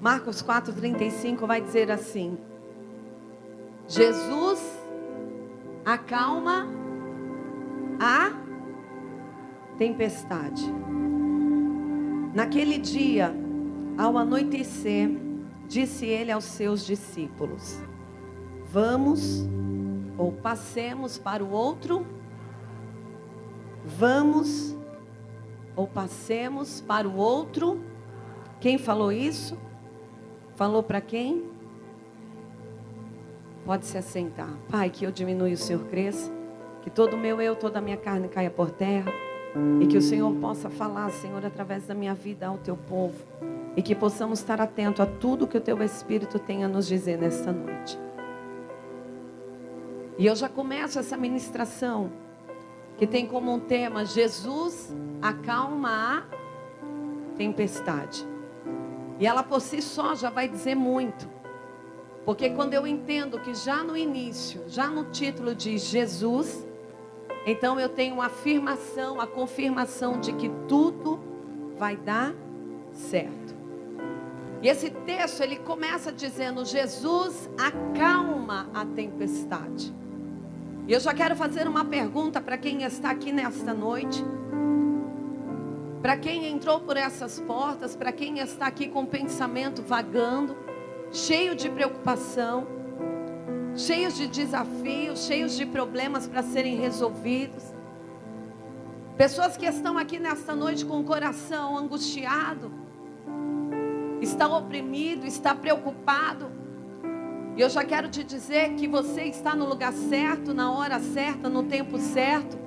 Marcos 4,35 vai dizer assim: Jesus acalma a tempestade. Naquele dia, ao anoitecer, disse ele aos seus discípulos: Vamos ou passemos para o outro. Vamos ou passemos para o outro. Quem falou isso? Falou para quem? Pode se assentar. Pai, que eu diminua e o Senhor cresça. Que todo o meu eu, toda a minha carne caia por terra. E que o Senhor possa falar, Senhor, através da minha vida ao teu povo. E que possamos estar atentos a tudo que o teu Espírito tem a nos dizer nesta noite. E eu já começo essa ministração que tem como um tema Jesus acalma a tempestade. E ela por si só já vai dizer muito. Porque quando eu entendo que já no início, já no título diz Jesus, então eu tenho uma afirmação, a confirmação de que tudo vai dar certo. E esse texto ele começa dizendo: Jesus acalma a tempestade. E eu já quero fazer uma pergunta para quem está aqui nesta noite. Para quem entrou por essas portas, para quem está aqui com pensamento vagando, cheio de preocupação, cheios de desafios, cheios de problemas para serem resolvidos. Pessoas que estão aqui nesta noite com o coração angustiado, está oprimido, está preocupado. E eu já quero te dizer que você está no lugar certo, na hora certa, no tempo certo,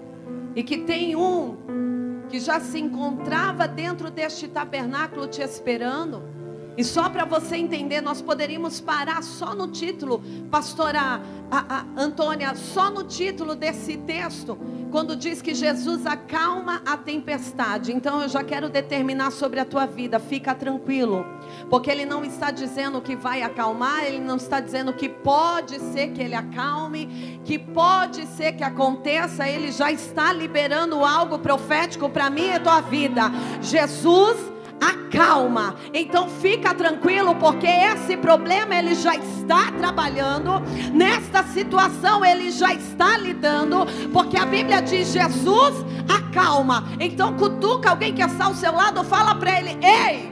e que tem um que já se encontrava dentro deste tabernáculo te esperando. E só para você entender, nós poderíamos parar só no título, pastora a, a, Antônia, só no título desse texto, quando diz que Jesus acalma a tempestade. Então eu já quero determinar sobre a tua vida, fica tranquilo, porque ele não está dizendo que vai acalmar, ele não está dizendo que pode ser que ele acalme, que pode ser que aconteça, ele já está liberando algo profético para mim e tua vida. Jesus acalma. Então fica tranquilo, porque esse problema ele já está trabalhando, nesta situação ele já está lidando, porque a Bíblia diz: Jesus acalma. Então cutuca alguém que está ao seu lado, fala para ele: Ei,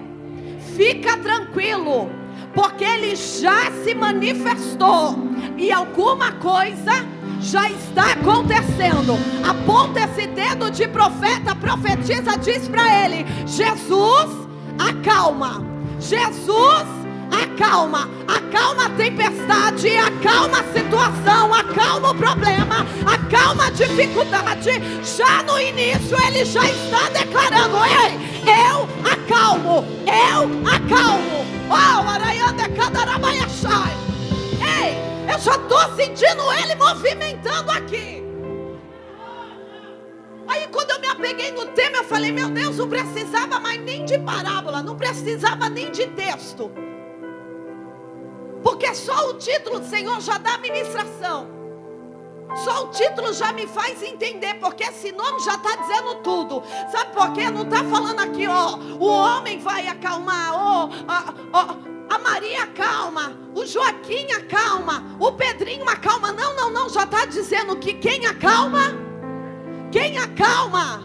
fica tranquilo, porque ele já se manifestou e alguma coisa já está acontecendo. Aponta esse dedo de profeta, profetiza, diz para ele: Jesus acalma. Jesus acalma, acalma a tempestade, acalma a situação, acalma o problema, acalma a dificuldade. Já no início ele já está declarando: Ei, eu acalmo, eu acalmo. Já estou sentindo ele movimentando aqui. Aí quando eu me apeguei no tema, eu falei, meu Deus, não precisava mais nem de parábola, não precisava nem de texto. Porque só o título, Senhor, já dá ministração. Só o título já me faz entender, porque esse nome já está dizendo tudo. Sabe por quê? Não está falando aqui, ó, o homem vai acalmar, ó, ó, a Maria acalma, o Joaquim acalma, o Pedrinho acalma. Não, não, não, já está dizendo que quem acalma quem acalma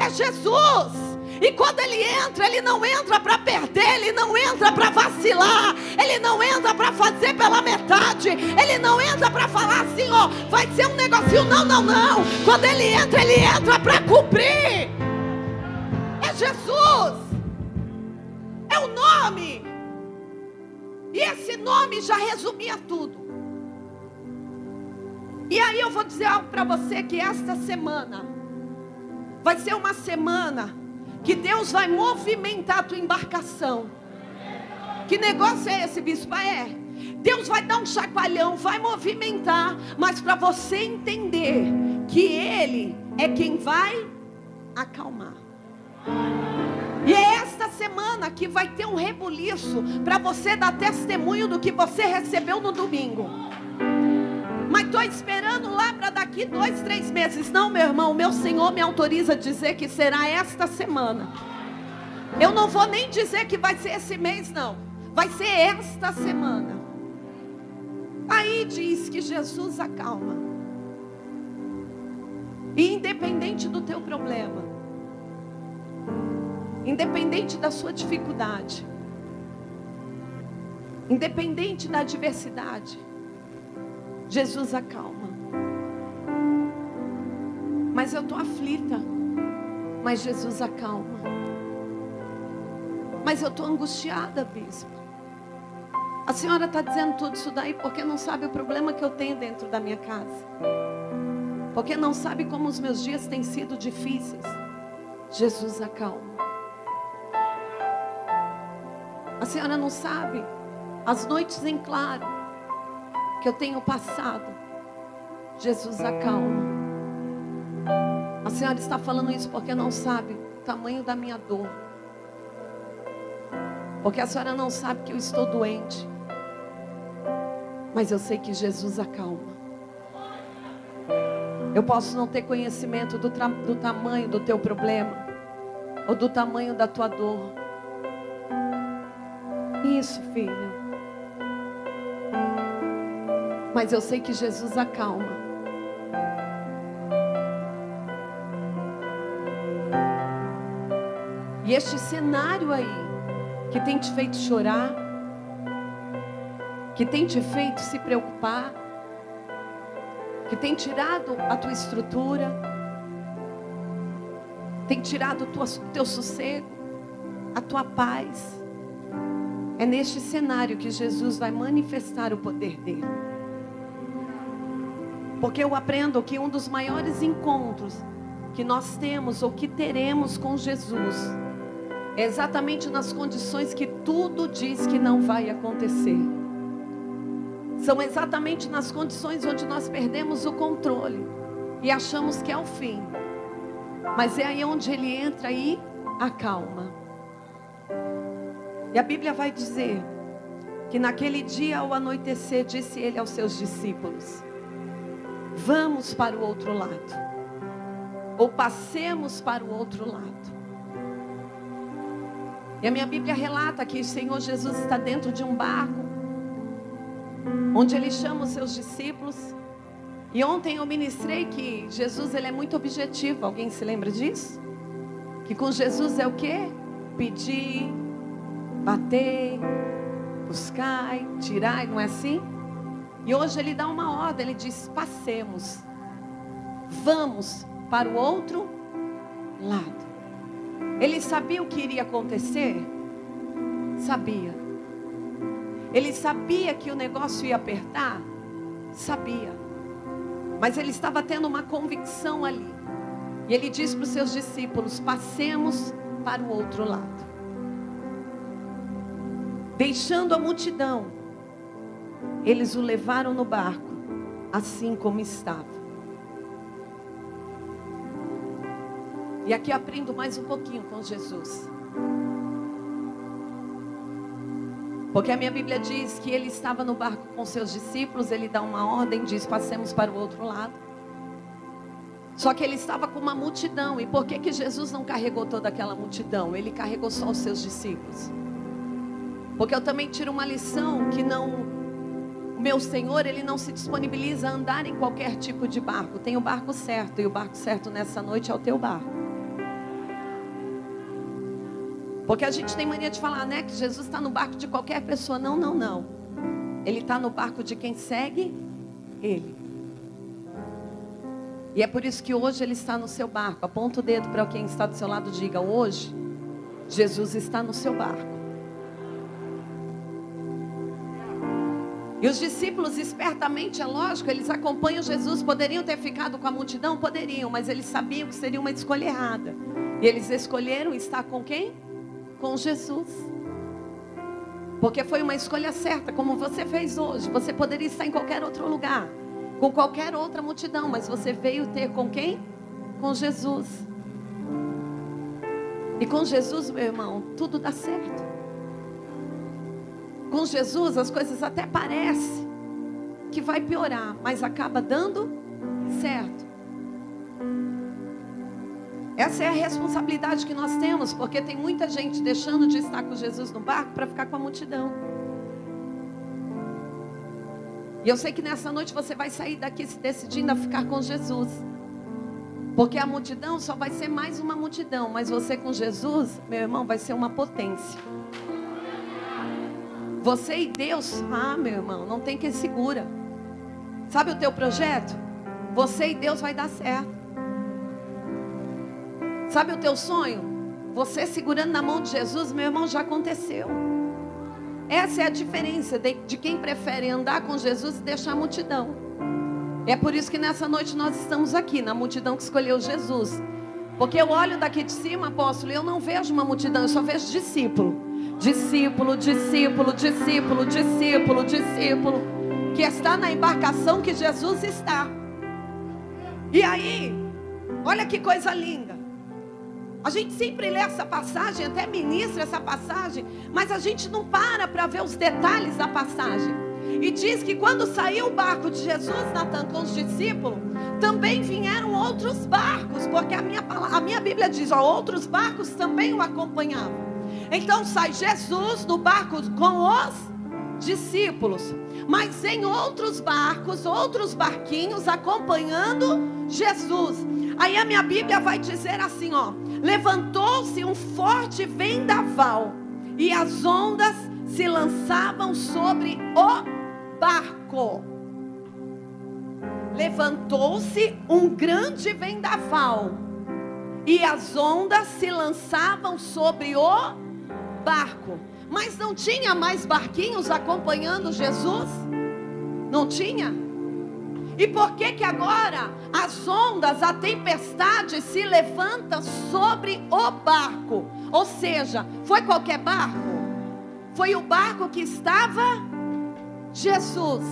é Jesus. E quando ele entra, ele não entra para perder, ele não entra para vacilar, ele não entra para fazer pela metade, ele não entra para falar assim, ó, vai ser um negocinho. Não, não, não. Quando ele entra, ele entra para cumprir. É Jesus. É o nome. E esse nome já resumia tudo. E aí eu vou dizer algo para você que esta semana vai ser uma semana que Deus vai movimentar a tua embarcação. Que negócio é esse, bispo? É. Deus vai dar um chacoalhão, vai movimentar, mas para você entender que Ele é quem vai acalmar. E é esta semana que vai ter um rebuliço para você dar testemunho do que você recebeu no domingo. Mas estou esperando lá para daqui dois, três meses. Não, meu irmão, meu Senhor me autoriza a dizer que será esta semana. Eu não vou nem dizer que vai ser esse mês, não. Vai ser esta semana. Aí diz que Jesus acalma. E independente do teu problema, independente da sua dificuldade, independente da adversidade, Jesus acalma. Mas eu estou aflita, mas Jesus acalma. Mas eu estou angustiada, bispo. A senhora está dizendo tudo isso daí porque não sabe o problema que eu tenho dentro da minha casa porque não sabe como os meus dias têm sido difíceis. Jesus acalma. A senhora não sabe as noites em claro que eu tenho passado. Jesus acalma. A senhora está falando isso porque não sabe o tamanho da minha dor. Porque a senhora não sabe que eu estou doente. Mas eu sei que Jesus acalma. Eu posso não ter conhecimento do, do tamanho do teu problema, ou do tamanho da tua dor. Isso, filho. Mas eu sei que Jesus acalma. E este cenário aí, que tem te feito chorar, que tem te feito se preocupar, que tem tirado a tua estrutura, tem tirado o teu sossego, a tua paz. É neste cenário que Jesus vai manifestar o poder dele. Porque eu aprendo que um dos maiores encontros que nós temos ou que teremos com Jesus é exatamente nas condições que tudo diz que não vai acontecer. São exatamente nas condições onde nós perdemos o controle e achamos que é o fim. Mas é aí onde ele entra e acalma. E a Bíblia vai dizer que naquele dia ao anoitecer disse ele aos seus discípulos: Vamos para o outro lado. Ou passemos para o outro lado. E a minha Bíblia relata que o Senhor Jesus está dentro de um barco onde ele chama os seus discípulos. E ontem eu ministrei que Jesus ele é muito objetivo. Alguém se lembra disso? Que com Jesus é o que? Pedir, bater, buscar, tirar, não é assim? E hoje ele dá uma ordem, ele diz: passemos, vamos para o outro lado. Ele sabia o que iria acontecer? Sabia. Ele sabia que o negócio ia apertar? Sabia. Mas ele estava tendo uma convicção ali. E ele disse para os seus discípulos: passemos para o outro lado. Deixando a multidão, eles o levaram no barco, assim como estava. E aqui aprendo mais um pouquinho com Jesus. Porque a minha Bíblia diz que ele estava no barco com seus discípulos, ele dá uma ordem, diz: passemos para o outro lado. Só que ele estava com uma multidão. E por que, que Jesus não carregou toda aquela multidão? Ele carregou só os seus discípulos. Porque eu também tiro uma lição que não. O meu Senhor, ele não se disponibiliza a andar em qualquer tipo de barco. Tem o barco certo. E o barco certo nessa noite é o teu barco. Porque a gente tem mania de falar, né, que Jesus está no barco de qualquer pessoa. Não, não, não. Ele está no barco de quem segue Ele. E é por isso que hoje Ele está no seu barco. Aponta o dedo para quem está do seu lado diga: Hoje, Jesus está no seu barco. E os discípulos, espertamente, é lógico, eles acompanham Jesus. Poderiam ter ficado com a multidão? Poderiam, mas eles sabiam que seria uma escolha errada. E eles escolheram estar com quem? Com Jesus. Porque foi uma escolha certa, como você fez hoje. Você poderia estar em qualquer outro lugar, com qualquer outra multidão, mas você veio ter com quem? Com Jesus. E com Jesus, meu irmão, tudo dá certo. Com Jesus as coisas até parecem que vai piorar, mas acaba dando certo. Essa é a responsabilidade que nós temos, porque tem muita gente deixando de estar com Jesus no barco para ficar com a multidão. E eu sei que nessa noite você vai sair daqui se decidindo a ficar com Jesus. Porque a multidão só vai ser mais uma multidão, mas você com Jesus, meu irmão, vai ser uma potência. Você e Deus, ah, meu irmão, não tem quem segura. Sabe o teu projeto? Você e Deus vai dar certo. Sabe o teu sonho? Você segurando na mão de Jesus, meu irmão, já aconteceu. Essa é a diferença de, de quem prefere andar com Jesus e deixar a multidão. É por isso que nessa noite nós estamos aqui, na multidão que escolheu Jesus. Porque eu olho daqui de cima, apóstolo, e eu não vejo uma multidão, eu só vejo discípulo. Discípulo, discípulo, discípulo, discípulo, discípulo. Que está na embarcação que Jesus está. E aí, olha que coisa linda. A gente sempre lê essa passagem, até ministra essa passagem, mas a gente não para para ver os detalhes da passagem. E diz que quando saiu o barco de Jesus, Natan, com os discípulos, também vieram outros barcos, porque a minha, a minha Bíblia diz: ó, outros barcos também o acompanhavam. Então sai Jesus no barco com os discípulos, mas em outros barcos, outros barquinhos acompanhando Jesus. Aí a minha Bíblia vai dizer assim, ó: Levantou-se um forte vendaval e as ondas se lançavam sobre o barco. Levantou-se um grande vendaval e as ondas se lançavam sobre o barco. Mas não tinha mais barquinhos acompanhando Jesus? Não tinha? E por que que agora as ondas, a tempestade se levanta sobre o barco? Ou seja, foi qualquer barco? Foi o barco que estava Jesus.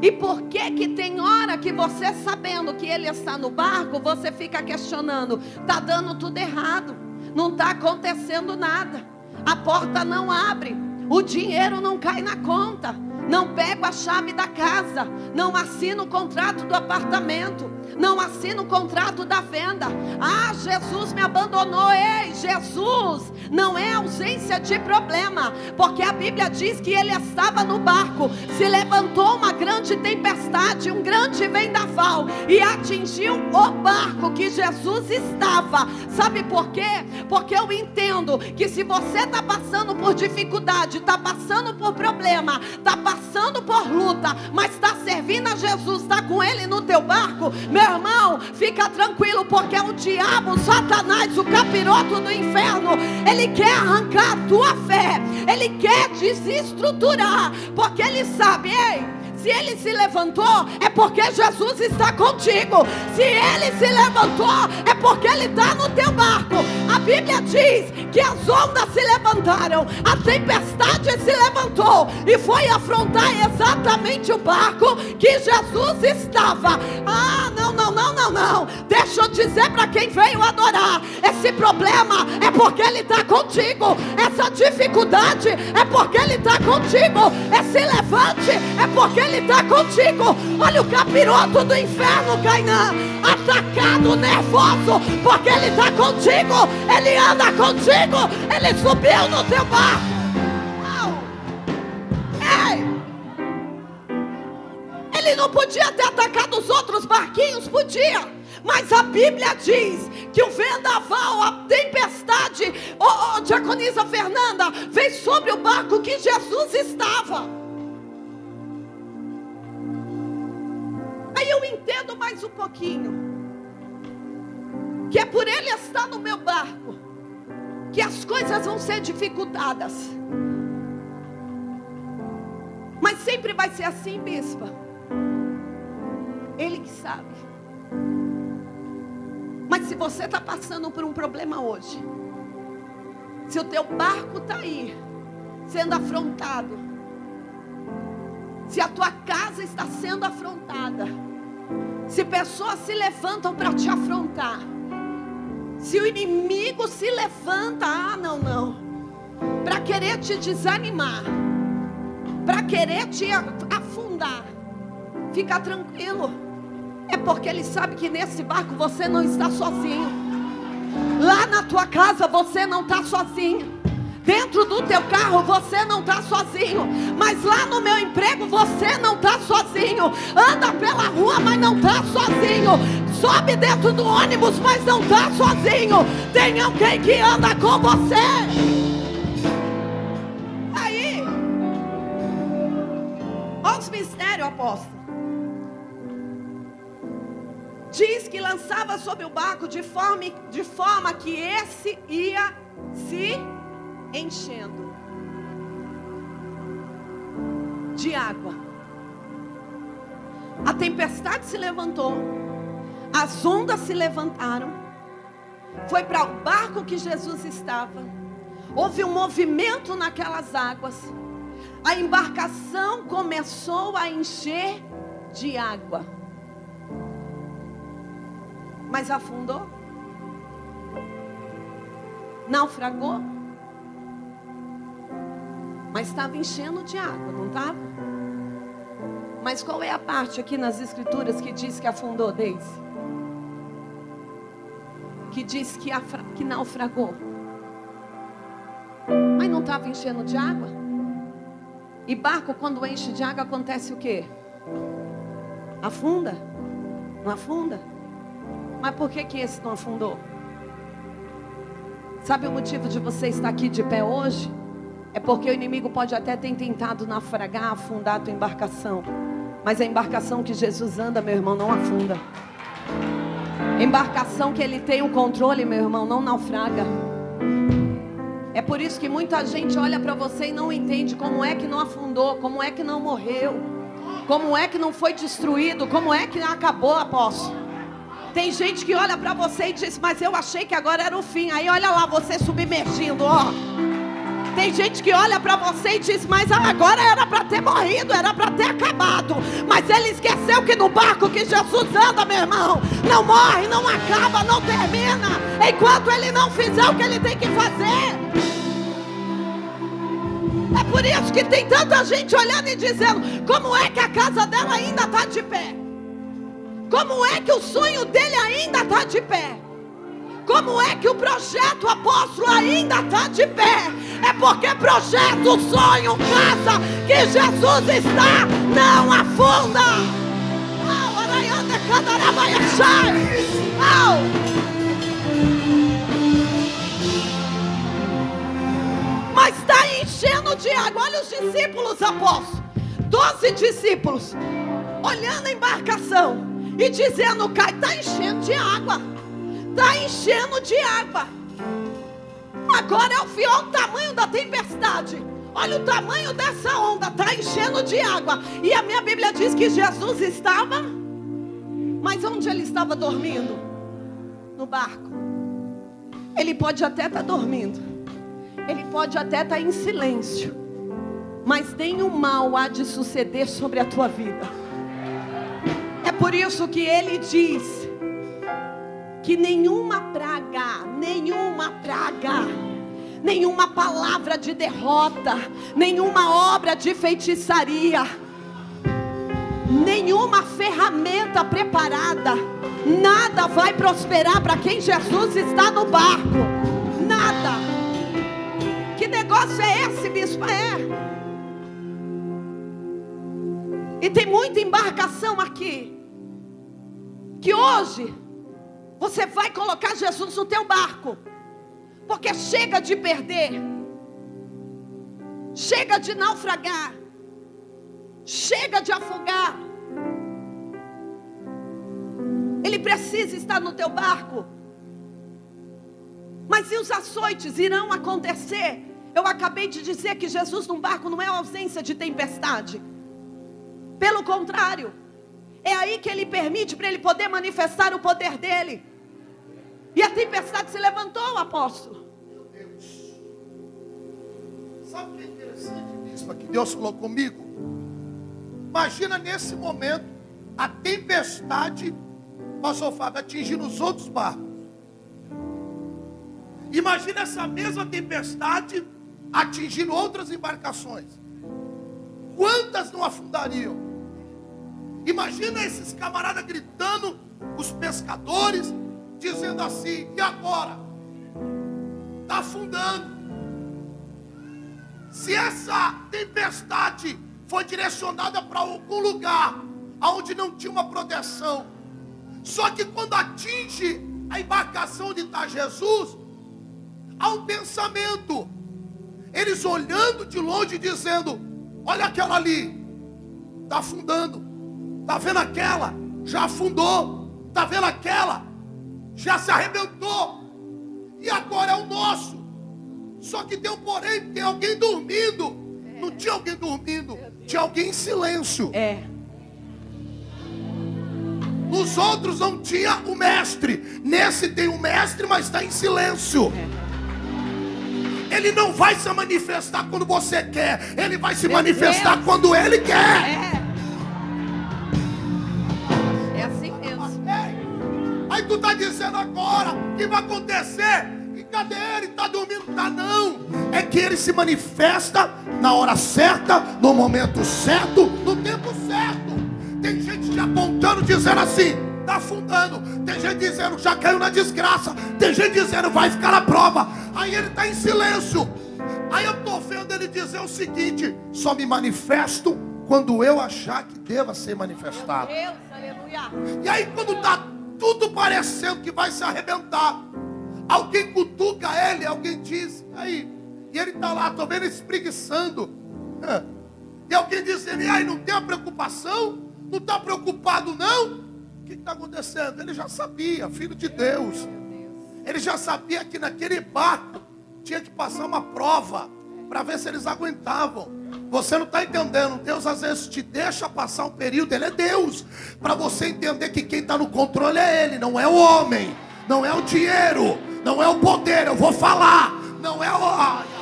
E por que que tem hora que você sabendo que ele está no barco, você fica questionando, tá dando tudo errado, não está acontecendo nada, a porta não abre, o dinheiro não cai na conta, não pego a chave da casa, não assino o contrato do apartamento, não assino o contrato da venda. Ah, Jesus me abandonou. Ei, Jesus não é ausência de problema, porque a Bíblia diz que ele estava no barco, se levantou uma grande tempestade, um grande vendaval e atingiu o barco que Jesus estava. Sabe por quê? Porque eu entendo que se você está passando por dificuldade, está passando por problema, está passando por luta, mas está servindo a Jesus, está com ele no teu barco, meu irmão, fica tranquilo, porque é o diabo, Satanás, o capiroto do inferno, ele quer arrancar a tua fé, ele quer desestruturar, porque ele sabe, ei. Se ele se levantou, é porque Jesus está contigo. Se ele se levantou, é porque ele está no teu barco. A Bíblia diz que as ondas se levantaram, a tempestade se levantou e foi afrontar exatamente o barco que Jesus estava. Ah, não, não, não, não, não. Deixa eu dizer para quem veio adorar: esse problema é porque ele está contigo. Essa dificuldade é porque ele está contigo. Esse levante é porque ele ele está contigo. Olha o capiroto do inferno, Cainã, atacado, nervoso, porque Ele está contigo. Ele anda contigo. Ele subiu no teu barco. Ele não podia ter atacado os outros barquinhos, podia. Mas a Bíblia diz que o vendaval, a tempestade, oh, oh, diaconisa Fernanda, veio sobre o barco que Jesus estava. Mais um pouquinho. Que é por ele estar no meu barco que as coisas vão ser dificultadas. Mas sempre vai ser assim, bispa. Ele que sabe. Mas se você está passando por um problema hoje, se o teu barco está aí, sendo afrontado, se a tua casa está sendo afrontada, se pessoas se levantam para te afrontar, se o inimigo se levanta, ah, não, não, para querer te desanimar, para querer te afundar, fica tranquilo, É porque Ele sabe que nesse barco você não está sozinho. Lá na tua casa você não está sozinho. Dentro do teu carro você não está sozinho, mas lá no meu sozinho. Sobe dentro do ônibus, mas não está sozinho. Tem alguém que anda com você. Aí, olha os mistérios, apóstolo. Diz que lançava sobre o barco de forma, de forma que esse ia se enchendo de água. A tempestade se levantou, as ondas se levantaram, foi para o barco que Jesus estava, houve um movimento naquelas águas, a embarcação começou a encher de água, mas afundou, naufragou. Mas estava enchendo de água, não estava? Mas qual é a parte aqui nas escrituras que diz que afundou, Deise? Que diz que, afra... que naufragou. Mas não estava enchendo de água? E barco, quando enche de água, acontece o quê? Afunda? Não afunda? Mas por que, que esse não afundou? Sabe o motivo de você estar aqui de pé hoje? É porque o inimigo pode até ter tentado naufragar, afundar a tua embarcação. Mas a embarcação que Jesus anda, meu irmão, não afunda. Embarcação que ele tem o controle, meu irmão, não naufraga. É por isso que muita gente olha para você e não entende como é que não afundou, como é que não morreu, como é que não foi destruído, como é que acabou, apóstolo. Tem gente que olha para você e diz, mas eu achei que agora era o fim. Aí olha lá você submergindo, ó. Tem gente que olha para você e diz: Mas agora era para ter morrido, era para ter acabado. Mas ele esqueceu que no barco que Jesus anda, meu irmão, não morre, não acaba, não termina, enquanto ele não fizer o que ele tem que fazer. É por isso que tem tanta gente olhando e dizendo: Como é que a casa dela ainda está de pé? Como é que o sonho dele ainda está de pé? Como é que o projeto apóstolo ainda está de pé? É porque projeto, sonho, casa que Jesus está, não afunda. Mas está enchendo de água. Olha os discípulos apóstolos. Doze discípulos olhando a embarcação e dizendo: Cai, está enchendo de água está enchendo de água. Agora é o pior tamanho da tempestade. Olha o tamanho dessa onda, está enchendo de água. E a minha Bíblia diz que Jesus estava, mas onde ele estava dormindo? No barco. Ele pode até estar tá dormindo, ele pode até estar tá em silêncio, mas nenhum mal há de suceder sobre a tua vida. É por isso que ele diz que nenhuma praga, nenhuma praga, nenhuma palavra de derrota, nenhuma obra de feitiçaria, nenhuma ferramenta preparada, nada vai prosperar para quem Jesus está no barco. Nada. Que negócio é esse, bispo? É. E tem muita embarcação aqui. Que hoje você vai colocar Jesus no teu barco. Porque chega de perder. Chega de naufragar. Chega de afogar. Ele precisa estar no teu barco. Mas e os açoites irão acontecer? Eu acabei de dizer que Jesus num barco não é ausência de tempestade. Pelo contrário, é aí que ele permite para ele poder manifestar o poder dele. E a tempestade se levantou, apóstolo. Meu Deus. Sabe o que é interessante, bispa, que Deus falou comigo? Imagina nesse momento a tempestade, pastor Fábio, atingindo os outros barcos. Imagina essa mesma tempestade atingindo outras embarcações. Quantas não afundariam? Imagina esses camaradas gritando, os pescadores, dizendo assim: e agora? Está afundando. Se essa tempestade foi direcionada para algum lugar onde não tinha uma proteção, só que quando atinge a embarcação onde está Jesus, há um pensamento. Eles olhando de longe dizendo: Olha aquela ali, está afundando. Está vendo aquela? Já afundou. Está vendo aquela? Já se arrebentou. E agora é o nosso. Só que tem um porém, tem alguém dormindo. Não tinha alguém dormindo, tinha alguém em silêncio. É. Nos outros não tinha o mestre. Nesse tem o mestre, mas está em silêncio. É. Ele não vai se manifestar quando você quer. Ele vai se Meu manifestar Deus. quando ele quer. É. É tu tá dizendo agora que vai acontecer. E cadê ele? Tá dormindo? Tá não. É que ele se manifesta na hora certa, no momento certo, no tempo certo. Tem gente te apontando dizendo assim, tá afundando. Tem gente dizendo já caiu na desgraça. Tem gente dizendo vai ficar na prova. Aí ele tá em silêncio. Aí eu tô vendo ele dizer o seguinte: só me manifesto quando eu achar que deva ser manifestado. Deus, aleluia. E aí quando tá tudo parecendo que vai se arrebentar, alguém cutuca ele, alguém diz, aí, e ele tá lá, tô vendo espreguiçando. E alguém diz ele, aí não tem a preocupação? Não está preocupado não? O que está acontecendo? Ele já sabia, filho de Deus. Ele já sabia que naquele barco tinha que passar uma prova para ver se eles aguentavam. Você não está entendendo. Deus às vezes te deixa passar um período, Ele é Deus. Para você entender que quem está no controle é Ele, não é o homem, não é o dinheiro, não é o poder. Eu vou falar, não é o.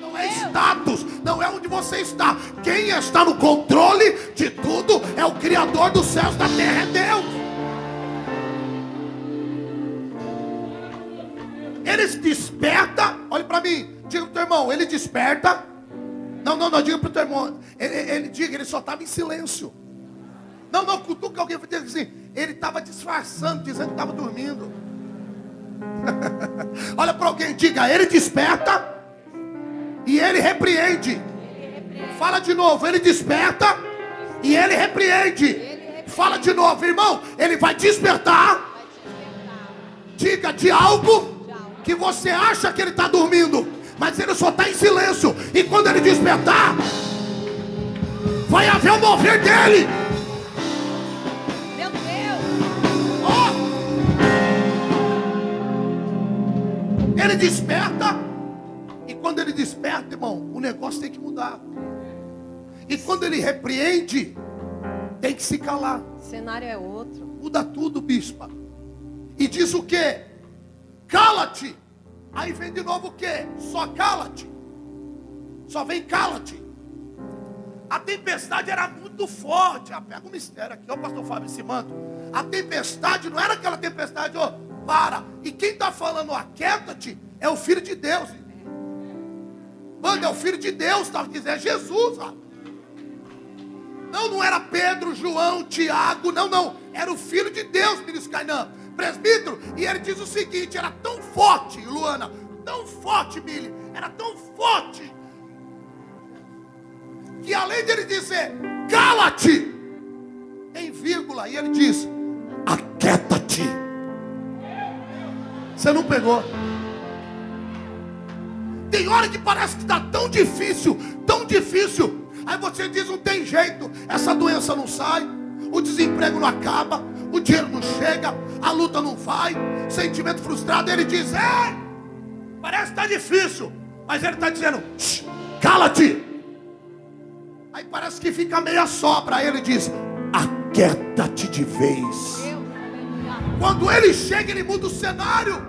Não é status, não é onde você está. Quem está no controle de tudo é o Criador dos céus da terra, é Deus. Ele desperta, olha para mim, diga pro teu irmão, ele desperta. Não, não, não, diga pro teu irmão, ele, ele diga, ele só estava em silêncio. Não, não, cutuca alguém, diga assim, ele estava disfarçando, dizendo que estava dormindo. olha para alguém, diga, ele desperta e ele repreende. Fala de novo, ele desperta e ele repreende. Fala de novo, irmão, ele vai despertar. Diga de algo que você acha que ele está dormindo, mas ele só está em silêncio. E quando ele despertar, vai haver o mover dele. Meu Deus. Ó! Ele desperta. E quando ele desperta, irmão, o negócio tem que mudar. E quando ele repreende, tem que se calar. O cenário é outro. Muda tudo, bispa. E diz o que? Cala-te. Aí vem de novo o que? Só cala-te. Só vem cala-te. A tempestade era muito forte. Ah, pega o mistério aqui, ó, pastor Fábio esse manto. A tempestade não era aquela tempestade, ó, para. E quem está falando, aquieta-te, é o Filho de Deus. Mano, é o Filho de Deus, dizendo, é Jesus, ó. Não, não era Pedro, João, Tiago, não, não. Era o Filho de Deus, ministro Cainã, presbítero. E ele diz o seguinte: era tão forte, Luana, tão forte, Mili, era tão forte, que além de ele dizer, cala-te, em vírgula, e ele diz, aquieta-te. Você não pegou. Tem hora que parece que está tão difícil, tão difícil. Aí você diz, não tem jeito, essa doença não sai, o desemprego não acaba, o dinheiro não chega, a luta não vai, sentimento frustrado. Ele diz, é, parece que está difícil, mas ele está dizendo, "Shh, cala-te. Aí parece que fica meia sobra. Ele diz, aquieta-te de vez. Quando ele chega, ele muda o cenário.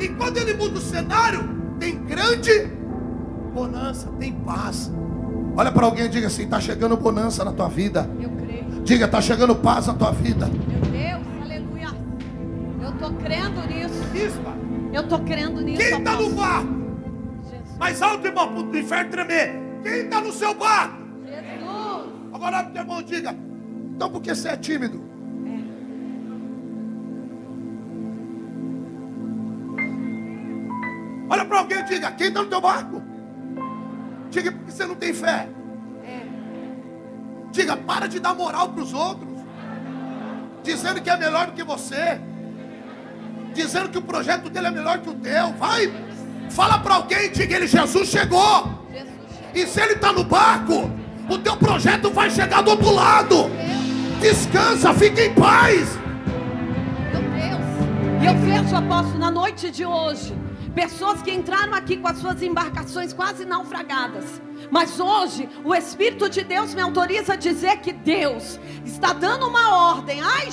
E quando ele muda o cenário, tem grande bonança, tem paz. Olha para alguém e diga assim: está chegando bonança na tua vida. Eu creio. Diga, está chegando paz na tua vida. Deus, aleluia. Eu estou crendo nisso. Bispa, Eu estou crendo nisso. quem está no barco? Jesus. Mais alto, irmão, para o inferno tremer. Quem está no seu barco? Jesus. Agora, pro teu irmão, diga: Então por que você é tímido? Olha para alguém e diga: quem está no teu barco? Diga porque você não tem fé. Diga: para de dar moral para os outros, dizendo que é melhor do que você, dizendo que o projeto dele é melhor que o teu. Vai, fala para alguém diga: ele Jesus chegou. E se ele está no barco, o teu projeto vai chegar do outro lado. Descansa, fica em paz. Meu Deus. Eu vejo, apóstolo, na noite de hoje, pessoas que entraram aqui com as suas embarcações quase naufragadas. Mas hoje o Espírito de Deus me autoriza a dizer que Deus está dando uma ordem. Ai,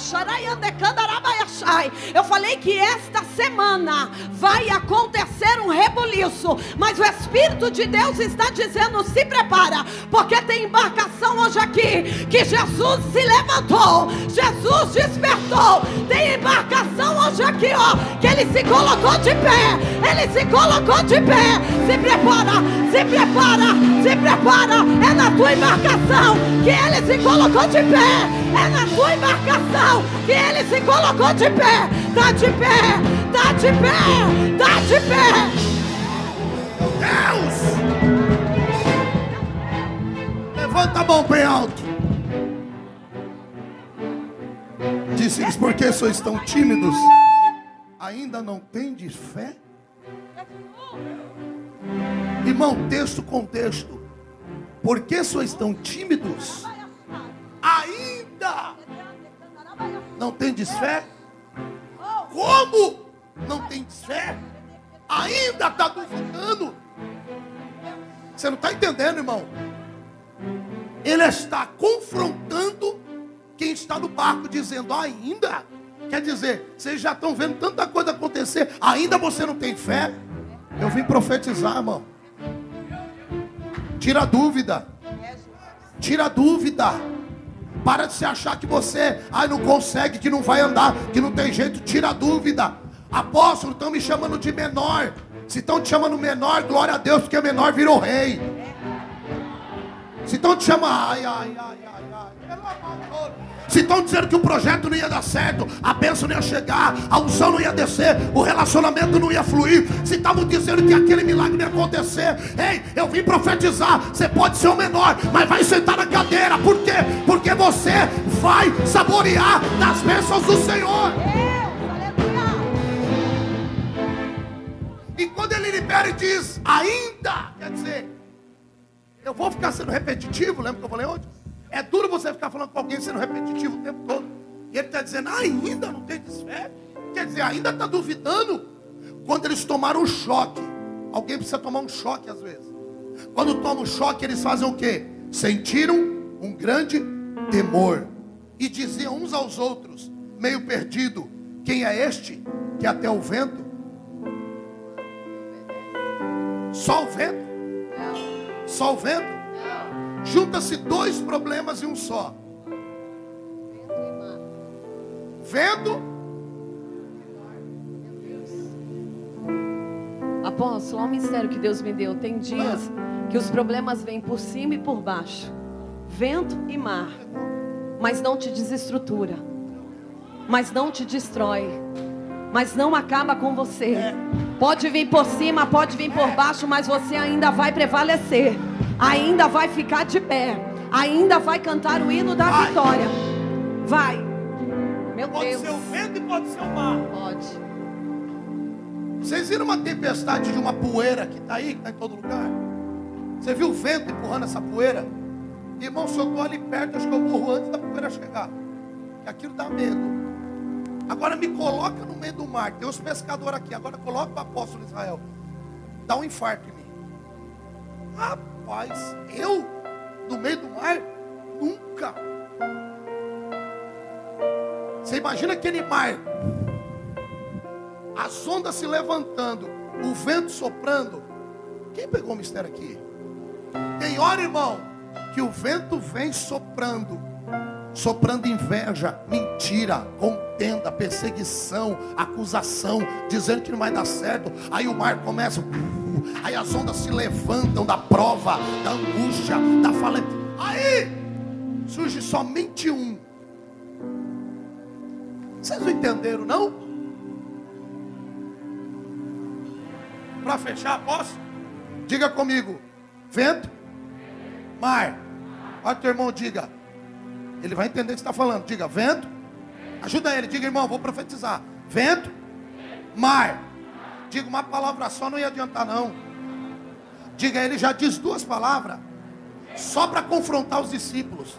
Eu falei que esta semana vai acontecer um rebuliço, mas o Espírito de Deus está dizendo: se prepara, porque tem embarcação hoje aqui que Jesus se levantou, Jesus despertou. Tem embarcação hoje aqui, ó, que ele se colocou de pé. Ele se colocou de pé. Se prepara, se prepara se prepara, é na tua embarcação que ele se colocou de pé. É na tua embarcação que ele se colocou de pé. Tá de pé, tá de pé, tá de pé. Deus! Levanta a mão bem alto. Disse-lhes, porque sois tão tímidos? Ainda não tendes fé? Irmão, texto com texto. Por que sois tão tímidos? Ainda não tendes fé? Como não tendes fé? Ainda está duvidando? Você não está entendendo, irmão? Ele está confrontando quem está no barco, dizendo: ainda. Quer dizer, vocês já estão vendo tanta coisa acontecer, ainda você não tem fé? Eu vim profetizar, irmão. Tira a dúvida. Tira a dúvida. Para de se achar que você ai, não consegue, que não vai andar, que não tem jeito. Tira a dúvida. Apóstolo, estão me chamando de menor. Se estão te chamando menor, glória a Deus, porque menor virou rei. Se estão te chamando, ai, ai, ai, ai, ai. Se estão dizendo que o projeto não ia dar certo, a bênção não ia chegar, a unção não ia descer, o relacionamento não ia fluir. Se estavam dizendo que aquele milagre não ia acontecer, ei, eu vim profetizar. Você pode ser o menor, mas vai sentar na cadeira. Por quê? Porque você vai saborear das bênçãos do Senhor. E quando ele libera e diz, ainda, quer dizer, eu vou ficar sendo repetitivo, lembra que eu falei ontem? É duro você ficar falando com alguém sendo repetitivo o tempo todo. E ele está dizendo, ainda não tem fé? Quer dizer, ainda está duvidando. Quando eles tomaram um choque, alguém precisa tomar um choque às vezes. Quando toma um choque, eles fazem o quê? Sentiram um grande temor. E diziam uns aos outros, meio perdido, quem é este que até o vento? Só o vento? Só o vento? Junta-se dois problemas em um só. Vendo. Apóstolo, olha o mistério que Deus me deu. Tem dias que os problemas vêm por cima e por baixo. Vento e mar. Mas não te desestrutura. Mas não te destrói. Mas não acaba com você. Pode vir por cima, pode vir por baixo, mas você ainda vai prevalecer ainda vai ficar de pé, ainda vai cantar o hino da vai. vitória. Vai. Meu pode Deus. Pode ser o vento e pode ser o mar. Pode. Vocês viram uma tempestade de uma poeira que está aí, que está em todo lugar? Você viu o vento empurrando essa poeira? Irmão, se eu estou ali perto, acho que eu morro antes da poeira chegar. Aquilo dá medo. Agora me coloca no meio do mar. Tem os pescadores aqui. Agora coloca o apóstolo Israel. Dá um infarto em mim. Rapaz eu no meio do mar, nunca. Você imagina aquele mar, as ondas se levantando, o vento soprando. Quem pegou o mistério aqui? Tem hora, irmão, que o vento vem soprando, soprando inveja, mentira, contenda, perseguição, acusação, dizendo que não vai dar certo. Aí o mar começa. Aí as ondas se levantam da prova, da angústia, da falência. Aí surge somente um Vocês não entenderam, não? Para fechar, posso? Diga comigo: vento, mar. Olha teu irmão, diga. Ele vai entender o que está falando. Diga: vento. Ajuda ele, diga, irmão, vou profetizar. Vento, mar. Diga uma palavra só, não ia adiantar, não. Diga, ele já diz duas palavras, só para confrontar os discípulos,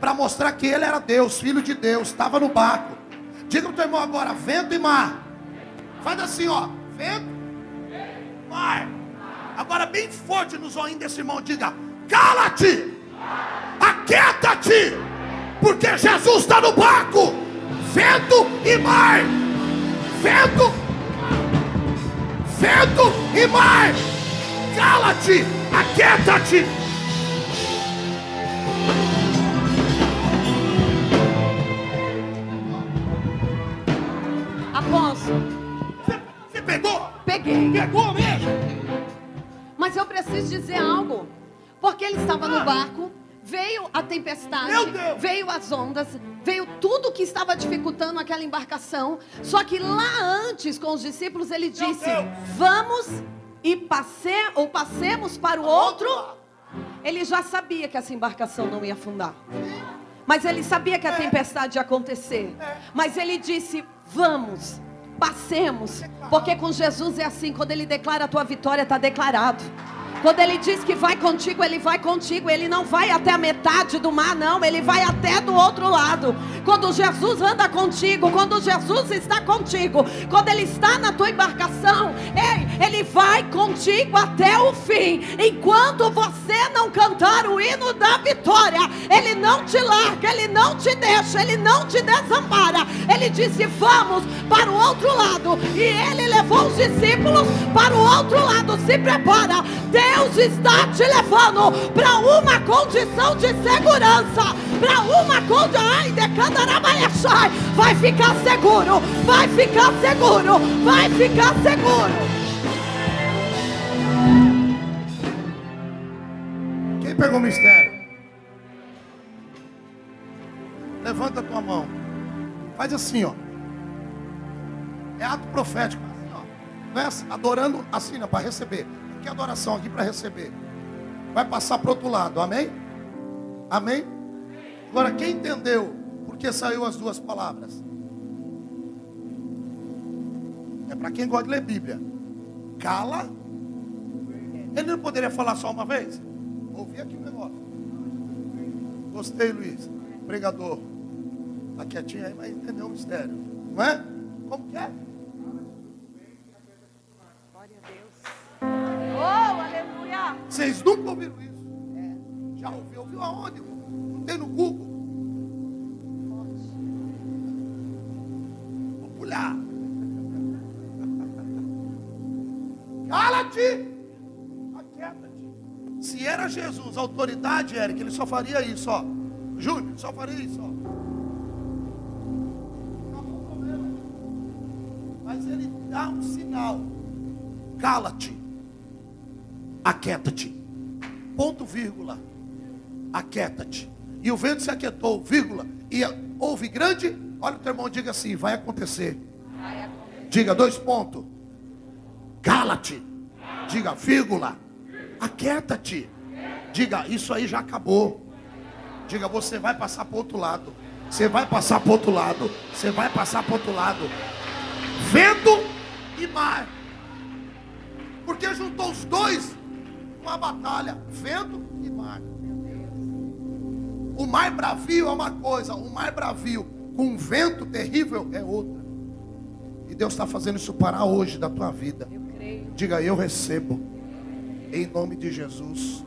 para mostrar que ele era Deus, filho de Deus, estava no barco. Diga o teu irmão agora: vento e mar. Faz assim, ó: vento, mar. Agora, bem forte nos olhinhos desse irmão, diga: cala-te, aquieta-te, porque Jesus está no barco. Vento e mar, vento, vento e mar. Cala-te, aquieta-te. Afonso, Você pegou? peguei. Pegou mesmo? Mas eu preciso dizer algo. Porque ele estava no barco, veio a tempestade, veio as ondas, veio tudo que estava dificultando aquela embarcação. Só que lá antes, com os discípulos, ele disse! Vamos e passe, ou passemos para o outro. Ele já sabia que essa embarcação não ia afundar. Mas ele sabia que a tempestade ia acontecer. Mas ele disse: Vamos, passemos. Porque com Jesus é assim: quando ele declara a tua vitória, está declarado. Quando ele diz que vai contigo, ele vai contigo. Ele não vai até a metade do mar, não. Ele vai até do outro lado. Quando Jesus anda contigo, quando Jesus está contigo, quando ele está na tua embarcação, ele vai contigo até o fim. Enquanto você não cantar o hino da vitória, ele não te larga, ele não te deixa, ele não te desampara. Ele disse: Vamos para o outro lado. E ele levou os discípulos para o outro lado. Se prepara. Deus está te levando para uma condição de segurança. Para uma condição. Ai. Vai ficar seguro. Vai ficar seguro. Vai ficar seguro. Quem pegou o mistério? Levanta a tua mão. Faz assim, ó. É ato profético. Assim, ó. Adorando assim, para receber. Que adoração aqui para receber. Vai passar para outro lado. Amém? Amém? Agora, quem entendeu por que saiu as duas palavras? É para quem gosta de ler Bíblia. Cala. Ele não poderia falar só uma vez? Ouvi aqui o negócio. Gostei, Luiz. Pregador. Está quietinho aí, mas entendeu o mistério. Não é? Como que é? Vocês nunca ouviram isso? Já ouviu? Ouviu aonde? Não tem no Google. Vou pular. Cala-te! Aquieta-te. Se era Jesus, autoridade, Eric, ele só faria isso, ó. Júnior, só faria isso, ó. Mas ele dá um sinal. Cala-te. Aquieta-te. Ponto, vírgula. Aquieta-te. E o vento se aquietou, vírgula. E houve grande. Olha o teu irmão, diga assim: vai acontecer. Diga dois pontos. Cala-te. Diga vírgula. Aquieta-te. Diga, isso aí já acabou. Diga, você vai passar para outro lado. Você vai passar para outro lado. Você vai passar para outro lado. Vento e mar. Porque juntou os dois uma batalha, vento e mar. O mar bravio é uma coisa, o mar bravio com um vento terrível é outra. E Deus está fazendo isso parar hoje da tua vida. Eu creio. Diga, eu recebo, em nome de Jesus.